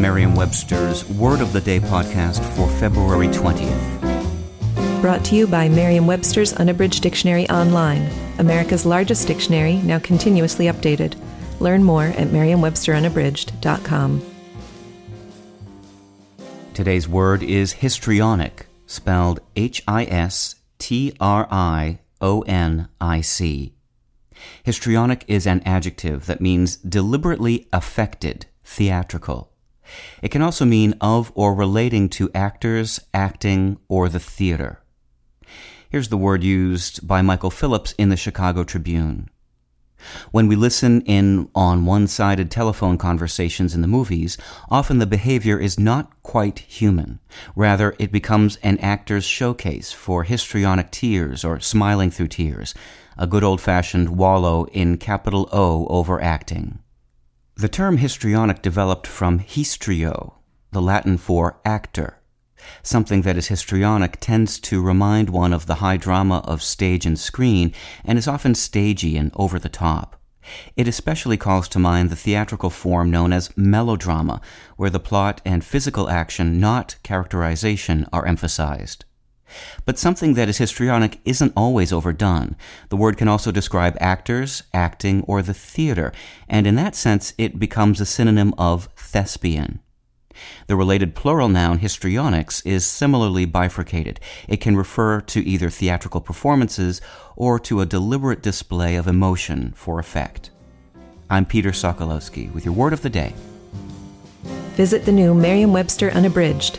This is Merriam-Webster's Word of the Day podcast for February 20th. Brought to you by Merriam-Webster's Unabridged Dictionary Online, America's largest dictionary, now continuously updated. Learn more at merriam-websterunabridged.com. Today's word is histrionic, spelled H I S T R I O N I C. Histrionic is an adjective that means deliberately affected, theatrical. It can also mean of or relating to actors, acting, or the theater. Here's the word used by Michael Phillips in the Chicago Tribune. When we listen in on one-sided telephone conversations in the movies, often the behavior is not quite human. Rather, it becomes an actor's showcase for histrionic tears or smiling through tears, a good old-fashioned wallow in capital O over acting. The term histrionic developed from histrio, the Latin for actor. Something that is histrionic tends to remind one of the high drama of stage and screen and is often stagey and over the top. It especially calls to mind the theatrical form known as melodrama, where the plot and physical action, not characterization, are emphasized. But something that is histrionic isn't always overdone. The word can also describe actors, acting, or the theater, and in that sense it becomes a synonym of thespian. The related plural noun histrionics is similarly bifurcated. It can refer to either theatrical performances or to a deliberate display of emotion for effect. I'm Peter Sokolowski with your word of the day. Visit the new Merriam Webster Unabridged,